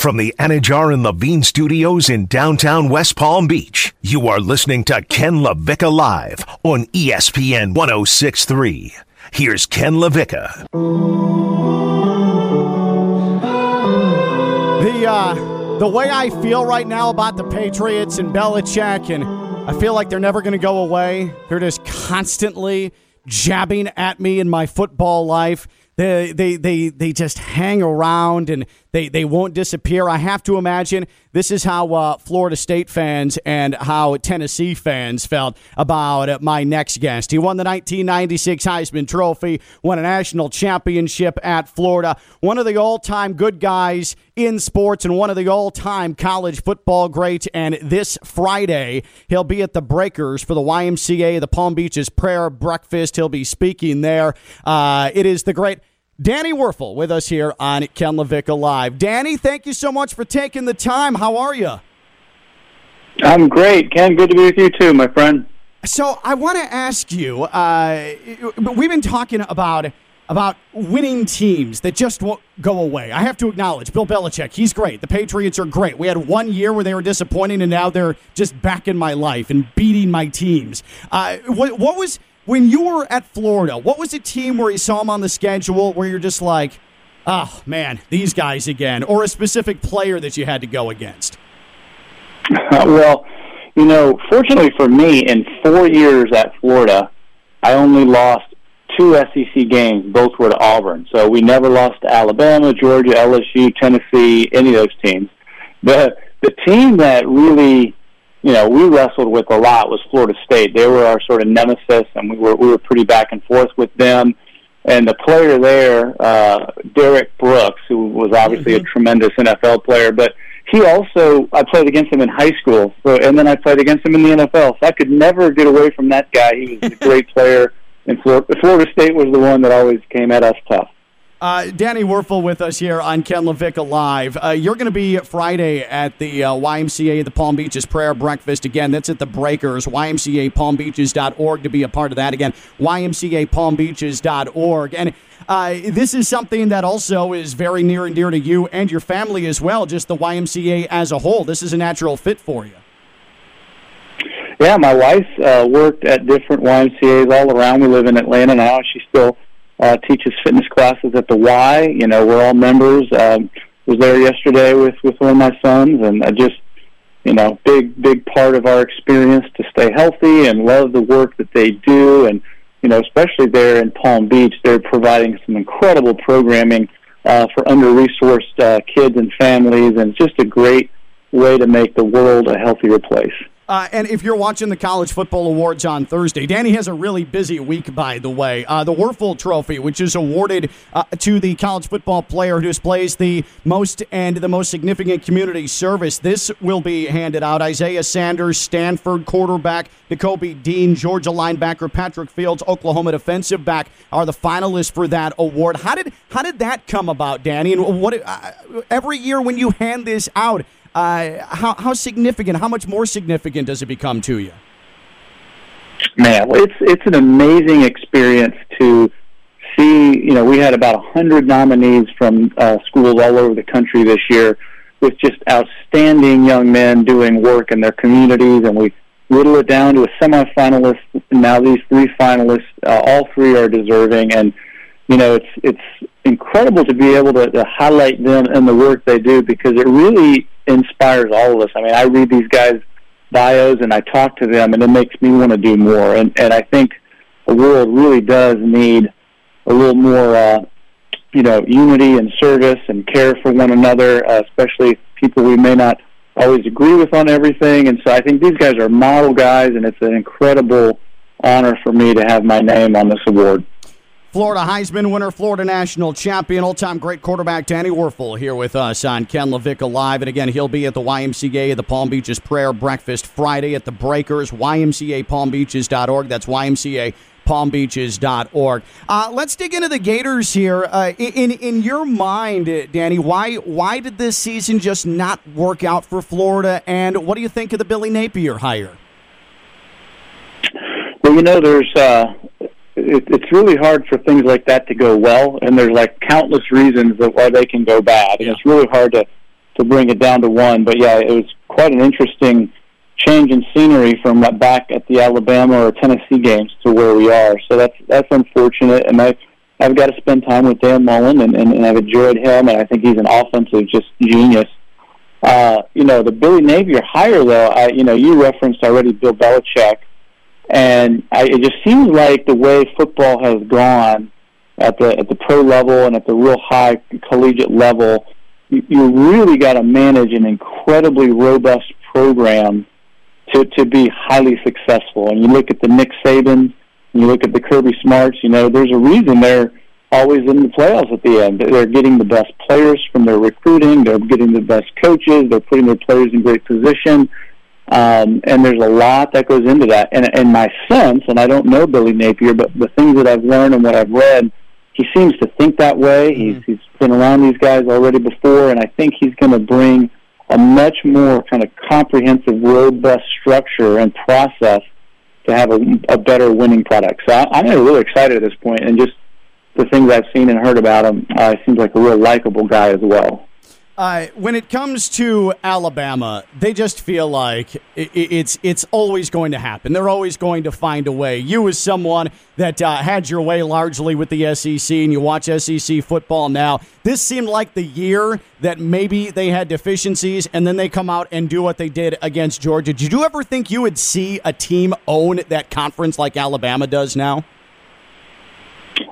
From the Anajar and Levine studios in downtown West Palm Beach, you are listening to Ken LaVicka Live on ESPN 1063. Here's Ken LaVicka. The, uh, the way I feel right now about the Patriots and Belichick, and I feel like they're never going to go away. They're just constantly jabbing at me in my football life. They, they, they, they just hang around and they, they won't disappear. I have to imagine this is how uh, Florida State fans and how Tennessee fans felt about uh, my next guest. He won the 1996 Heisman Trophy, won a national championship at Florida, one of the all time good guys in sports, and one of the all time college football greats. And this Friday, he'll be at the Breakers for the YMCA, the Palm Beaches Prayer Breakfast. He'll be speaking there. Uh, it is the great Danny Wuerffel with us here on Ken LaVicka Live. Danny, thank you so much for taking the time. How are you? I'm great, Ken. Good to be with you too, my friend. So I want to ask you. Uh, we've been talking about about winning teams that just won't go away. I have to acknowledge Bill Belichick. He's great. The Patriots are great. We had one year where they were disappointing, and now they're just back in my life and beating my teams. Uh, what, what was when you were at Florida, what was a team where you saw them on the schedule where you're just like, oh man, these guys again, or a specific player that you had to go against? Well, you know, fortunately for me, in four years at Florida, I only lost two SEC games. Both were to Auburn. So we never lost to Alabama, Georgia, LSU, Tennessee, any of those teams. But the team that really you know, we wrestled with a lot was Florida State. They were our sort of nemesis, and we were we were pretty back and forth with them. And the player there, uh, Derrick Brooks, who was obviously mm-hmm. a tremendous NFL player, but he also I played against him in high school, so and then I played against him in the NFL. So I could never get away from that guy. He was a great player, and Florida, Florida State was the one that always came at us tough. Uh, Danny Wuerffel with us here on Ken LaVicka Live. Uh, you're going to be Friday at the uh, YMCA, the Palm Beaches Prayer Breakfast. Again, that's at the Breakers, ymcapalmbeaches.org to be a part of that. Again, ymcapalmbeaches.org. And uh, this is something that also is very near and dear to you and your family as well, just the YMCA as a whole. This is a natural fit for you. Yeah, my wife uh, worked at different YMCAs all around. We live in Atlanta now. She still uh, teaches fitness classes at the Y. You know, we're all members. Um, was there yesterday with with one of my sons, and I just, you know, big big part of our experience to stay healthy and love the work that they do, and you know, especially there in Palm Beach, they're providing some incredible programming uh, for under-resourced uh, kids and families, and just a great way to make the world a healthier place. Uh, and if you're watching the College Football Awards on Thursday, Danny has a really busy week, by the way. Uh, the Wuerffel Trophy, which is awarded uh, to the college football player who displays the most and the most significant community service. This will be handed out. Isaiah Sanders, Stanford quarterback, Nakobe Dean, Georgia linebacker Patrick Fields, Oklahoma defensive back are the finalists for that award. How did how did that come about, Danny? And what uh, every year when you hand this out? Uh, how, how significant, how much more significant does it become to you? Man, it's it's an amazing experience to see. You know, we had about a hundred nominees from uh, schools all over the country this year, with just outstanding young men doing work in their communities, and we whittle it down to a semifinalist. Now these three finalists, uh, all three are deserving, and you know, it's it's incredible to be able to, to highlight them and the work they do because it really inspires all of us. I mean, I read these guys' bios and I talk to them, and it makes me want to do more. And and I think the world really does need a little more, uh, you know, unity and service and care for one another, uh, especially people we may not always agree with on everything. And so I think these guys are model guys, and it's an incredible honor for me to have my name on this award. Florida Heisman winner, Florida national champion, all time great quarterback Danny Wuerffel here with us on Ken LaVicka Live. And again, he'll be at the YMCA at the Palm Beaches Prayer Breakfast Friday at the Breakers, ymcapalmbeaches.org. That's YMCA palmbeaches.org. Uh, let's dig into the Gators here. Uh, in in your mind, Danny, why why did this season just not work out for Florida? And what do you think of the Billy Napier hire? Well, you know, there's uh, it, it's really hard for things like that to go well, and there's like countless reasons of why they can go bad, and it's really hard to to bring it down to one. But yeah, it was quite an interesting change in scenery from back at the Alabama or Tennessee games to where we are. So that's that's unfortunate, and I. I've got to spend time with Dan Mullen, and, and, and I've enjoyed him, and I think he's an offensive just genius. Uh, you know, the Billy Napier hire, though, I, you know, you referenced already Bill Belichick, and I, it just seems like the way football has gone at the at the pro level and at the real high collegiate level, you, you really got to manage an incredibly robust program to to be highly successful. And you look at the Nick Saban, you look at the Kirby Smarts. You know, there's a reason they're always in the playoffs at the end. They're getting the best players from their recruiting. They're getting the best coaches. They're putting their players in great position. Um, and there's a lot that goes into that. And, and my sense, and I don't know Billy Napier, but the things that I've learned and what I've read, he seems to think that way. Mm-hmm. He's he's been around these guys already before, and I think he's going to bring a much more kind of comprehensive, robust structure and process to have a, a better winning product. So I, I'm really excited at this point, and just the things I've seen and heard about him, uh, seems like a real likable guy as well. Uh, when it comes to Alabama, they just feel like it, it's it's always going to happen. They're always going to find a way. You, as someone that uh, had your way largely with the SEC, and you watch SEC football now, this seemed like the year that maybe they had deficiencies, and then they come out and do what they did against Georgia. Did you ever think you would see a team own that conference like Alabama does now?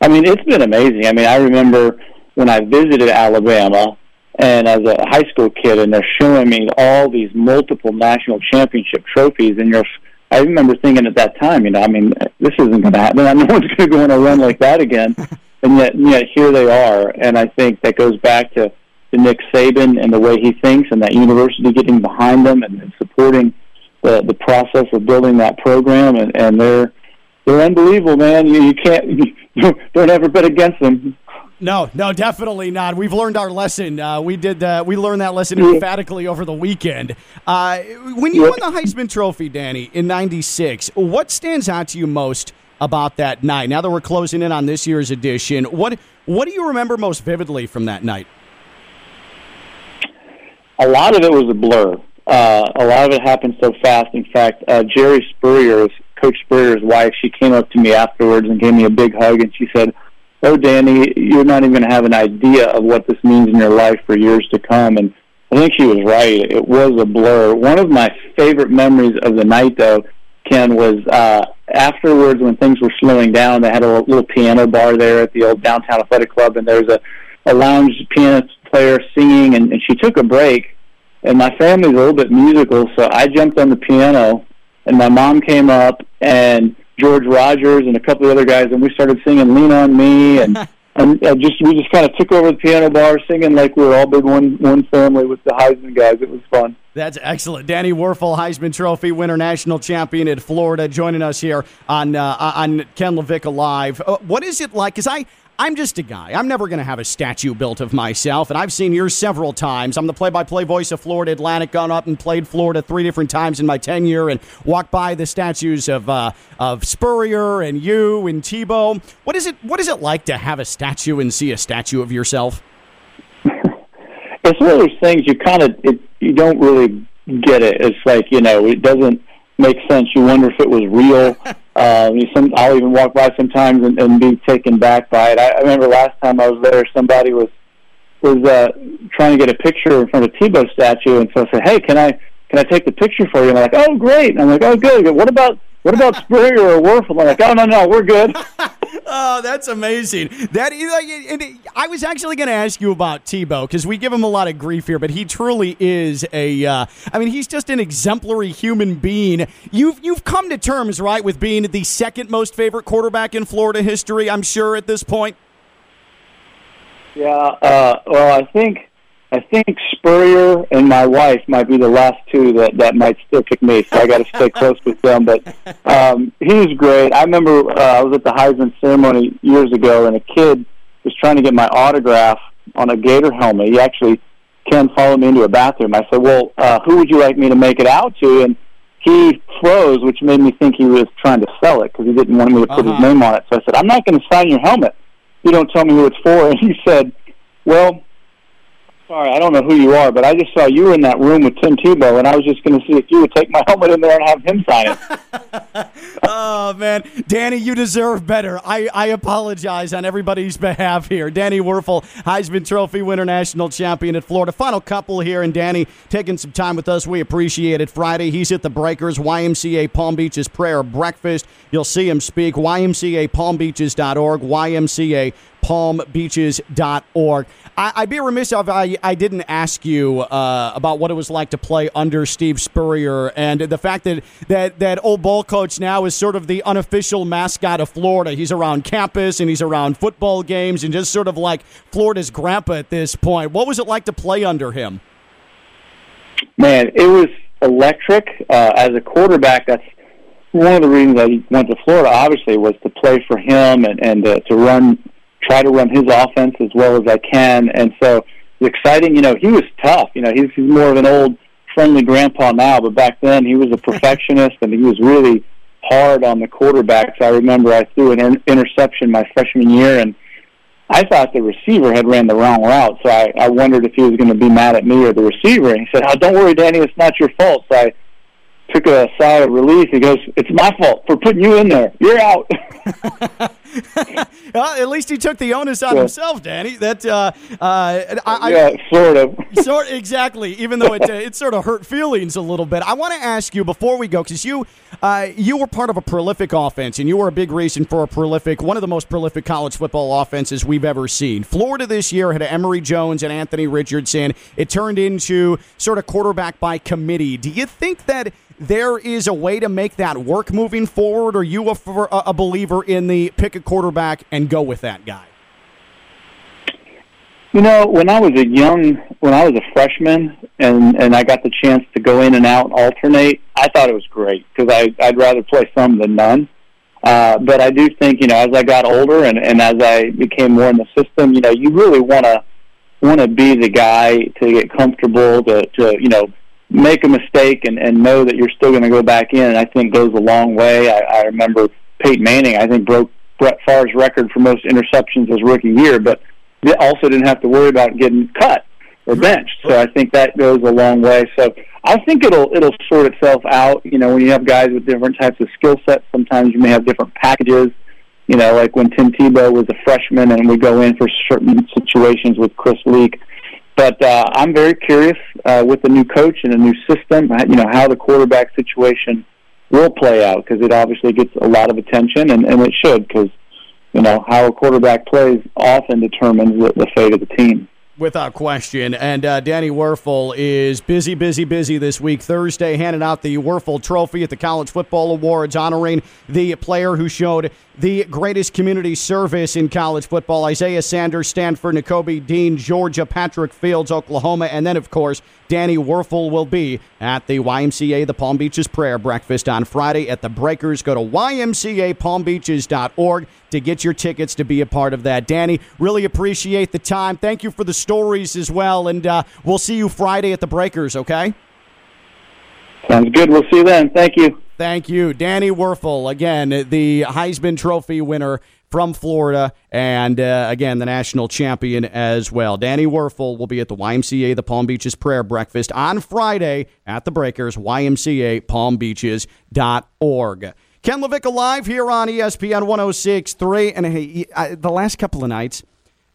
I mean, it's been amazing. I mean, I remember when I visited Alabama and as a high school kid, and they're showing me all these multiple national championship trophies, and you're. I remember thinking at that time, you know, I mean, this isn't going to happen. No one's going to go on a run like that again, and yet, yet here they are. And I think that goes back to, to Nick Saban and the way he thinks, and that university getting behind them and, and supporting the the process of building that program, and, and they're they're unbelievable, man. You, you can't you don't ever bet against them. No, no, definitely not. We've learned our lesson. Uh, we did. Uh, we learned that lesson emphatically over the weekend. Uh, when you won the Heisman Trophy, Danny, in '96, what stands out to you most about that night? Now that we're closing in on this year's edition, what what do you remember most vividly from that night? A lot of it was a blur. Uh, a lot of it happened so fast. In fact, uh, Jerri Spurrier, Coach Spurrier's wife, she came up to me afterwards and gave me a big hug, and she said oh, Danny, you're not even going to have an idea of what this means in your life for years to come. And I think she was right. It was a blur. One of my favorite memories of the night, though, Ken, was uh, afterwards when things were slowing down. They had a little piano bar there at the old downtown athletic club, and there was a, a lounge piano player singing, and, and she took a break. And my family's a little bit musical, so I jumped on the piano, and my mom came up and George Rogers and a couple of other guys, and we started singing "Lean on Me," and and uh, just we just kind of took over the piano bar, singing like we were all big one one family with the Heisman guys. It was fun. That's excellent. Danny Wuerffel, Heisman Trophy winner, national champion in Florida, joining us here on uh, on Ken LaVicka Live. Uh, what is it like? Because I I'm just a guy. I'm never going to have a statue built of myself, and I've seen yours several times. I'm the play-by-play voice of Florida Atlantic. Gone up and played Florida three different times in my tenure, and walked by the statues of uh, of Spurrier and you and Tebow. What is it? What is it like to have a statue and see a statue of yourself? it's one of those things you kind of you don't really get it. It's like you know it doesn't make sense. You wonder if it was real. Uh, some, I'll even walk by sometimes and, and be taken back by it. I, I remember last time I was there, somebody was was uh, trying to get a picture in front of Tebow statue, and so I said, "Hey, can I can I take the picture for you?" And they're like, "Oh, great!" And I'm like, "Oh, good. What about what about Spurrier or Wuerffel?" I'm like, "Oh, no, no, we're good." oh, that's amazing. That like, I was actually going to ask you about Tebow because we give him a lot of grief here, but he truly is a. Uh, I mean, he's just an exemplary human being. You've you've come to terms, right, with being the second most favorite quarterback in Florida history. I'm sure at this point. Yeah. Uh, well, I think I think Spurrier and my wife might be the last two that that might still pick me. So I got to stay close with them. But um, he was great. I remember uh, I was at the Heisman ceremony years ago, and a kid was trying to get my autograph on a Gator helmet. He actually Ken followed me into a bathroom. I said, "Well, uh, who would you like me to make it out to?" And he froze, which made me think he was trying to sell it because he didn't want me to put uh-huh. his name on it. So I said, "I'm not going to sign your helmet. You don't tell me who it's for." And he said, "Well." Sorry, I don't know who you are, but I just saw you were in that room with Tim Tebow, and I was just going to see if you would take my helmet in there and have him sign it. oh man, Danny, you deserve better. I, I apologize on everybody's behalf here. Danny Wuerffel, Heisman Trophy winner, national champion at Florida. Final couple here, and Danny taking some time with us. We appreciate it. Friday, he's at the Breakers YMCA Palm Beaches Prayer Breakfast. You'll see him speak. YMCA PalmBeaches.org. YMCA palmbeaches.org. I, would be remiss if I, I didn't ask you uh, about what it was like to play under Steve Spurrier and the fact that, that, that old ball coach now is sort of the unofficial mascot of Florida. He's around campus and he's around football games and just sort of like Florida's grandpa at this point. What was it like to play under him? Man, it was electric. Uh, as a quarterback, that's one of the reasons I went to Florida, obviously, was to play for him and, and uh, to run try to run his offense as well as I can. And so it's exciting. You know, he was tough. You know, he's, he's more of an old friendly grandpa now, but back then he was a perfectionist and he was really hard on the quarterbacks. I remember I threw an in- interception my freshman year and I thought the receiver had ran the wrong route, so I, I wondered if he was going to be mad at me or the receiver. And he said, "Oh, don't worry, Danny, it's not your fault." So I took a sigh of relief. He goes, "It's my fault for putting you in there. You're out." well, at least he took the onus on yeah. himself, Danny. That uh, uh, I, yeah, sort of, sort exactly. Even though it uh, it sort of hurt feelings a little bit. I want to ask you before we go because you uh, you were part of a prolific offense, and you were a big reason for a prolific, one of the most prolific college football offenses we've ever seen. Florida this year had Emory Jones and Anthony Richardson. It turned into sort of quarterback by committee. Do you think that? There is a way to make that work moving forward? Or are you a, a believer in the pick a quarterback and go with that guy? You know, when I was a young, when I was a freshman, and and I got the chance to go in and out, and alternate, I thought it was great because I I'd rather play some than none. Uh, but I do think, you know, as I got older and and as I became more in the system, you know, you really want to want to be the guy to get comfortable to to you know make a mistake and, and know that you're still going to go back in, I think goes a long way. I, I remember Peyton Manning, I think, broke Brett Favre's record for most interceptions his rookie year, but also didn't have to worry about getting cut or benched. So I think that goes a long way. So I think it'll it'll sort itself out. You know, when you have guys with different types of skill sets, sometimes you may have different packages. You know, like when Tim Tebow was a freshman and we go in for certain situations with Chris Leak but uh, I'm very curious uh, with the new coach and a new system, you know, how the quarterback situation will play out because it obviously gets a lot of attention, and, and it should because, you know, how a quarterback plays often determines the, the fate of the team. Without question. And uh, Danny Wuerffel is busy, busy, busy this week. Thursday, handing out the Wuerffel Trophy at the College Football Awards, honoring the player who showed the greatest community service in college football Isaiah Sanders, Stanford, Nakobe Dean, Georgia, Patrick Fields, Oklahoma, and then, of course, Danny Wuerffel will be at the YMCA, the Palm Beaches Prayer Breakfast on Friday at the Breakers. Go to ymcapalmbeaches.org to get your tickets to be a part of that. Danny, really appreciate the time. Thank you for the stories as well, and uh, we'll see you Friday at the Breakers, okay? Sounds good. We'll see you then. Thank you. Thank you. Danny Wuerffel, again, the Heisman Trophy winner from Florida, and uh, again, the national champion as well. Danny Wuerffel will be at the YMCA, the Palm Beaches Prayer Breakfast on Friday at the Breakers, YMCA palmbeaches.org. Ken LaVicka live here on ESPN 1063. And hey, I, the last couple of nights,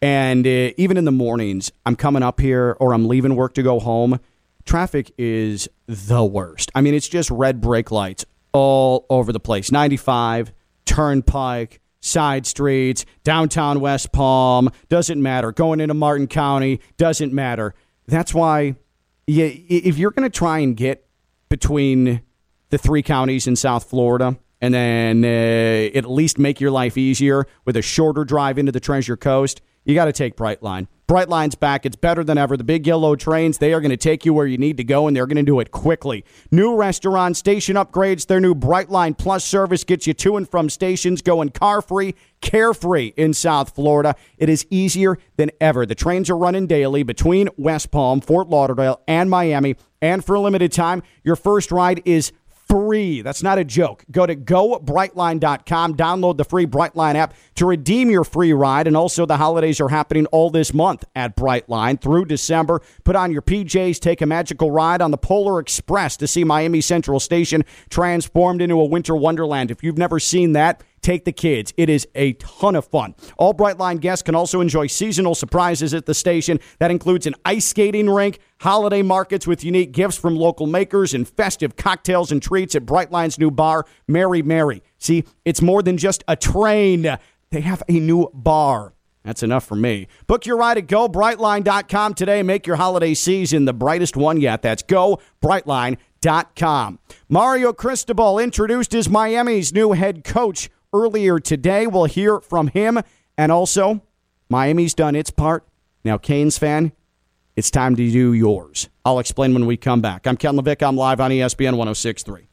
and uh, even in the mornings, I'm coming up here or I'm leaving work to go home. Traffic is the worst. I mean, it's just red brake lights all over the place 95, Turnpike, side streets, downtown West Palm, doesn't matter. Going into Martin County, doesn't matter. That's why you, if you're going to try and get between the three counties in South Florida, and then uh, at least make your life easier with a shorter drive into the Treasure Coast, you got to take Brightline. Brightline's back. It's better than ever. The big yellow trains, they are going to take you where you need to go, and they're going to do it quickly. New restaurant, station upgrades, their new Brightline Plus service gets you to and from stations going car free, carefree in South Florida. It is easier than ever. The trains are running daily between West Palm, Fort Lauderdale, and Miami. And for a limited time, your first ride is free. That's not a joke. Go to gobrightline.com, download the free Brightline app to redeem your free ride. And also, the holidays are happening all this month at Brightline through December. Put on your PJs, take a magical ride on the Polar Express to see Miami Central Station transformed into a winter wonderland. If you've never seen that, take the kids. It is a ton of fun. All Brightline guests can also enjoy seasonal surprises at the station. That includes an ice skating rink, holiday markets with unique gifts from local makers, and festive cocktails and treats at Brightline's new bar, Mary Mary. See, it's more than just a train. They have a new bar. That's enough for me. Book your ride at gobrightline.com today. Make your holiday season the brightest one yet. That's gobrightline.com. Mario Cristobal introduced as Miami's new head coach earlier today. We'll hear from him. And also, Miami's done its part. Now, Canes fan, it's time to do yours. I'll explain when we come back. I'm Ken LaVicka. I'm live on ESPN 1063.